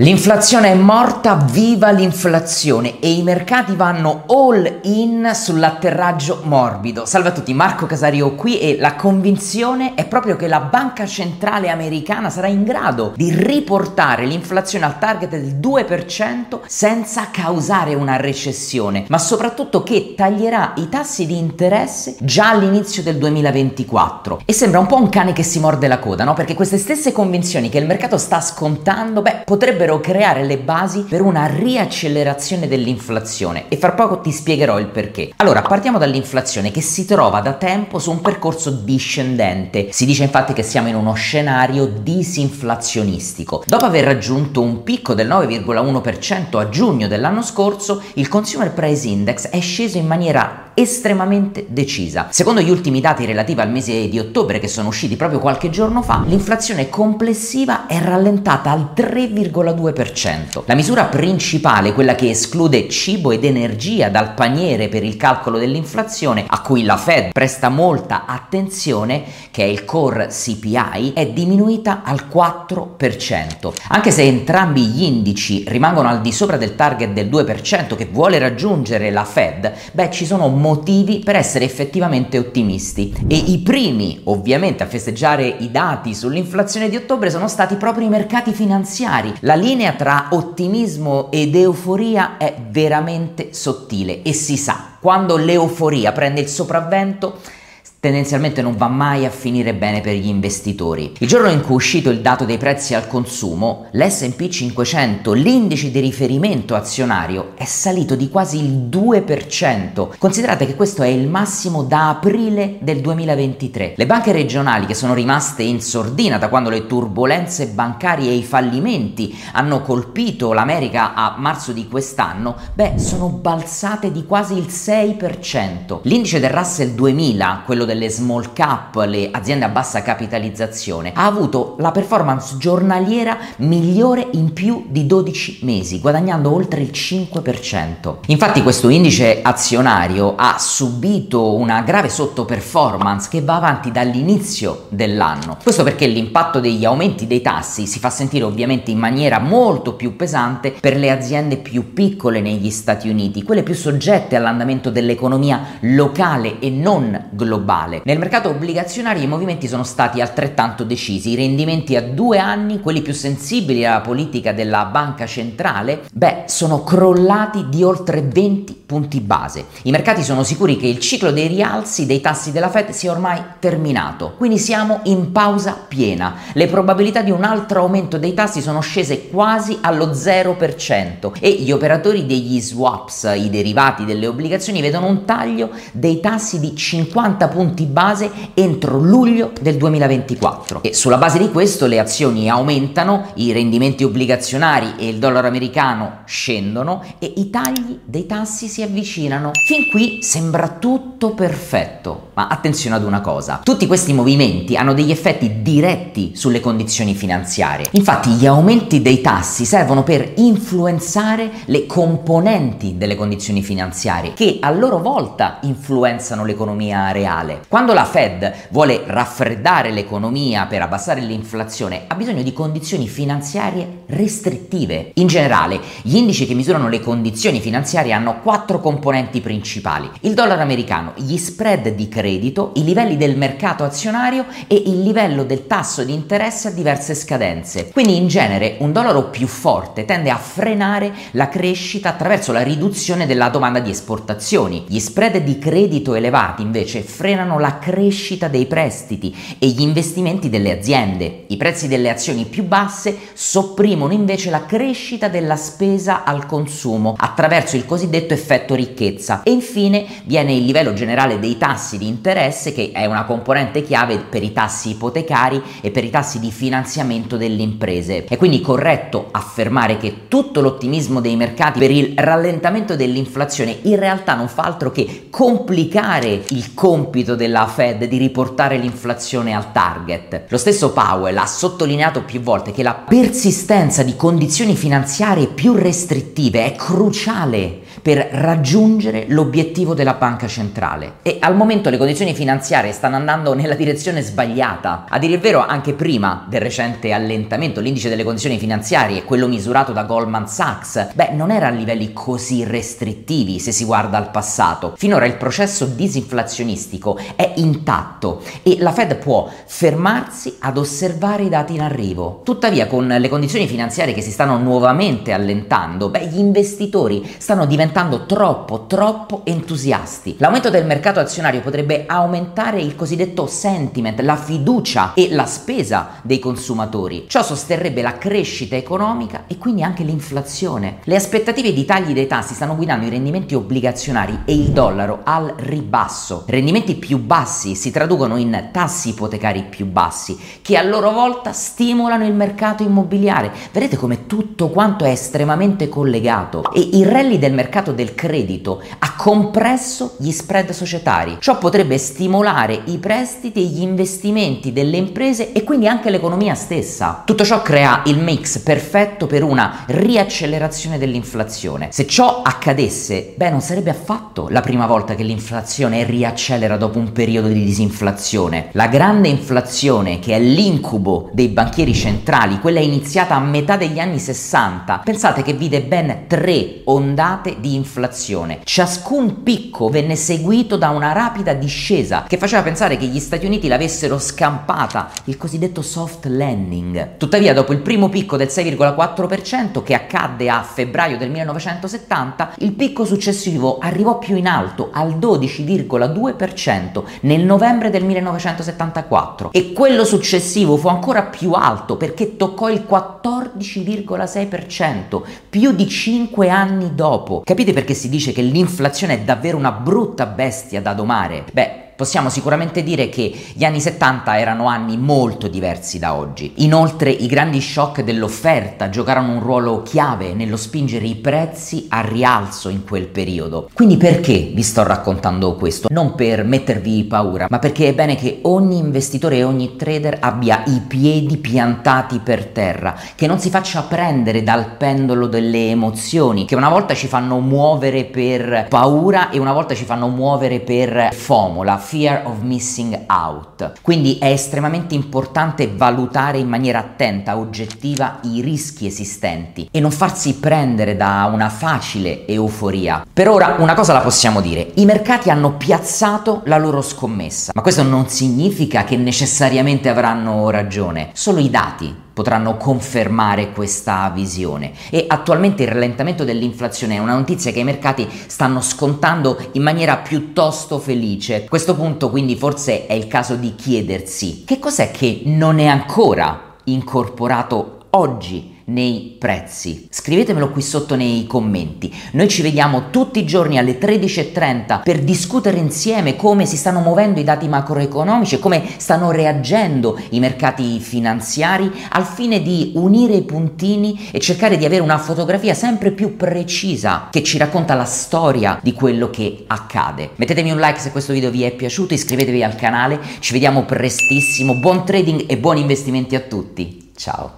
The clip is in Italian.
L'inflazione è morta, viva l'inflazione e i mercati vanno all in sull'atterraggio morbido. Salve a tutti, Marco Casario qui e la convinzione è proprio che la banca centrale americana sarà in grado di riportare l'inflazione al target del 2% senza causare una recessione, ma soprattutto che taglierà i tassi di interesse già all'inizio del 2024. E sembra un po' un cane che si morde la coda, no? Perché queste stesse convinzioni che il mercato sta scontando, beh, potrebbero potrebbero creare le basi per una riaccelerazione dell'inflazione e fra poco ti spiegherò il perché. Allora, partiamo dall'inflazione che si trova da tempo su un percorso discendente. Si dice infatti che siamo in uno scenario disinflazionistico. Dopo aver raggiunto un picco del 9,1% a giugno dell'anno scorso, il Consumer Price Index è sceso in maniera estremamente decisa. Secondo gli ultimi dati relativi al mese di ottobre che sono usciti proprio qualche giorno fa, l'inflazione complessiva è rallentata al 3,2%. La misura principale, quella che esclude cibo ed energia dal paniere per il calcolo dell'inflazione, a cui la Fed presta molta attenzione, che è il core CPI, è diminuita al 4%. Anche se entrambi gli indici rimangono al di sopra del target del 2% che vuole raggiungere la Fed, beh ci sono molti motivi per essere effettivamente ottimisti e i primi ovviamente a festeggiare i dati sull'inflazione di ottobre sono stati proprio i mercati finanziari. La linea tra ottimismo ed euforia è veramente sottile e si sa, quando l'euforia prende il sopravvento tendenzialmente non va mai a finire bene per gli investitori. Il giorno in cui è uscito il dato dei prezzi al consumo, l'SP 500, l'indice di riferimento azionario, è salito di quasi il 2%. Considerate che questo è il massimo da aprile del 2023. Le banche regionali che sono rimaste in sordina da quando le turbulenze bancarie e i fallimenti hanno colpito l'America a marzo di quest'anno, beh, sono balzate di quasi il 6%. L'indice del Russell 2000, quello delle small cap, le aziende a bassa capitalizzazione, ha avuto la performance giornaliera migliore in più di 12 mesi, guadagnando oltre il 5%. Infatti questo indice azionario ha subito una grave sottoperformance che va avanti dall'inizio dell'anno. Questo perché l'impatto degli aumenti dei tassi si fa sentire ovviamente in maniera molto più pesante per le aziende più piccole negli Stati Uniti, quelle più soggette all'andamento dell'economia locale e non globale globale. Nel mercato obbligazionario i movimenti sono stati altrettanto decisi, i rendimenti a due anni, quelli più sensibili alla politica della banca centrale, beh, sono crollati di oltre 20 punti base. I mercati sono sicuri che il ciclo dei rialzi dei tassi della Fed sia ormai terminato, quindi siamo in pausa piena. Le probabilità di un altro aumento dei tassi sono scese quasi allo 0% e gli operatori degli swaps, i derivati delle obbligazioni, vedono un taglio dei tassi di 50 punti base entro luglio del 2024 e sulla base di questo le azioni aumentano, i rendimenti obbligazionari e il dollaro americano scendono e i tagli dei tassi si avvicinano. Fin qui sembra tutto perfetto, ma attenzione ad una cosa, tutti questi movimenti hanno degli effetti diretti sulle condizioni finanziarie. Infatti gli aumenti dei tassi servono per influenzare le componenti delle condizioni finanziarie che a loro volta influenzano l'economia reale quando la Fed vuole raffreddare l'economia per abbassare l'inflazione, ha bisogno di condizioni finanziarie restrittive. In generale, gli indici che misurano le condizioni finanziarie hanno quattro componenti principali: il dollaro americano, gli spread di credito, i livelli del mercato azionario e il livello del tasso di interesse a diverse scadenze. Quindi in genere un dollaro più forte tende a frenare la crescita attraverso la riduzione della domanda di esportazioni. Gli spread di credito elevati invece frenano la crescita dei prestiti e gli investimenti delle aziende. I prezzi delle azioni più basse sopprimono invece la crescita della spesa al consumo attraverso il cosiddetto effetto ricchezza. E infine viene il livello generale dei tassi di interesse che è una componente chiave per i tassi ipotecari e per i tassi di finanziamento delle imprese. È quindi corretto affermare che tutto l'ottimismo dei mercati per il rallentamento dell'inflazione in realtà non fa altro che complicare il compito della Fed di riportare l'inflazione al target. Lo stesso Powell ha sottolineato più volte che la persistenza di condizioni finanziarie più restrittive è cruciale per raggiungere l'obiettivo della banca centrale. E al momento le condizioni finanziarie stanno andando nella direzione sbagliata. A dire il vero, anche prima del recente allentamento, l'indice delle condizioni finanziarie, quello misurato da Goldman Sachs, beh, non era a livelli così restrittivi se si guarda al passato. Finora il processo disinflazionistico è intatto e la Fed può fermarsi ad osservare i dati in arrivo. Tuttavia, con le condizioni finanziarie che si stanno nuovamente allentando, beh, gli investitori stanno diventando troppo, troppo entusiasti. L'aumento del mercato azionario potrebbe aumentare il cosiddetto sentiment, la fiducia e la spesa dei consumatori. Ciò sosterrebbe la crescita economica e quindi anche l'inflazione. Le aspettative di tagli dei tassi stanno guidando i rendimenti obbligazionari e il dollaro al ribasso. Rendimenti più bassi si traducono in tassi ipotecari più bassi, che a loro volta stimolano il mercato immobiliare. Vedete come tutto quanto è estremamente collegato e il rally del mercato del credito ha compresso gli spread societari. Ciò potrebbe stimolare i prestiti e gli investimenti delle imprese e quindi anche l'economia stessa. Tutto ciò crea il mix perfetto per una riaccelerazione dell'inflazione. Se ciò accadesse, beh, non sarebbe affatto la prima volta che l'inflazione riaccelera dopo un periodo di disinflazione. La grande inflazione, che è l'incubo dei banchieri centrali, quella iniziata a metà degli anni 60, pensate che vide ben tre ondate di inflazione. Ciascun picco venne seguito da una rapida discesa che faceva pensare che gli Stati Uniti l'avessero scampata, il cosiddetto soft landing. Tuttavia, dopo il primo picco del 6,4% che accadde a febbraio del 1970, il picco successivo arrivò più in alto al 12,2% nel novembre del 1974 e quello successivo fu ancora più alto perché toccò il 14,6%, più di 5 anni dopo. Capite perché si dice che l'inflazione è davvero una brutta bestia da domare? Beh, possiamo sicuramente dire che gli anni 70 erano anni molto diversi da oggi. Inoltre i grandi shock dell'offerta giocarono un ruolo chiave nello spingere i prezzi a rialzo in quel periodo. Quindi perché vi sto raccontando questo? Non per mettervi paura, ma perché è bene che ogni investitore e ogni trader abbia i piedi piantati per terra, che non si faccia prendere dal pendolo delle emozioni, che una volta ci fanno muovere per paura e una volta ci fanno muovere per FOMO, la fear of missing out. Quindi è estremamente importante valutare in maniera attenta, oggettiva, i rischi esistenti e non farsi prendere da una facile euforia. Per ora una cosa la possiamo dire, i mercati hanno piazzato la loro scommessa, ma questo non significa che necessariamente avranno ragione, solo i dati potranno confermare questa visione. E attualmente il rallentamento dell'inflazione è una notizia che i mercati stanno scontando in maniera piuttosto felice. A questo punto quindi forse è il caso di chiedersi che cos'è che non è ancora incorporato oggi nei prezzi? Scrivetemelo qui sotto nei commenti. Noi ci vediamo tutti i giorni alle 13.30 per discutere insieme come si stanno muovendo i dati macroeconomici e come stanno reagendo i mercati finanziari al fine di unire i puntini e cercare di avere una fotografia sempre più precisa che ci racconta la storia di quello che accade. Mettetemi un like se questo video vi è piaciuto, iscrivetevi al canale, ci vediamo prestissimo, buon trading e buoni investimenti a tutti. Ciao!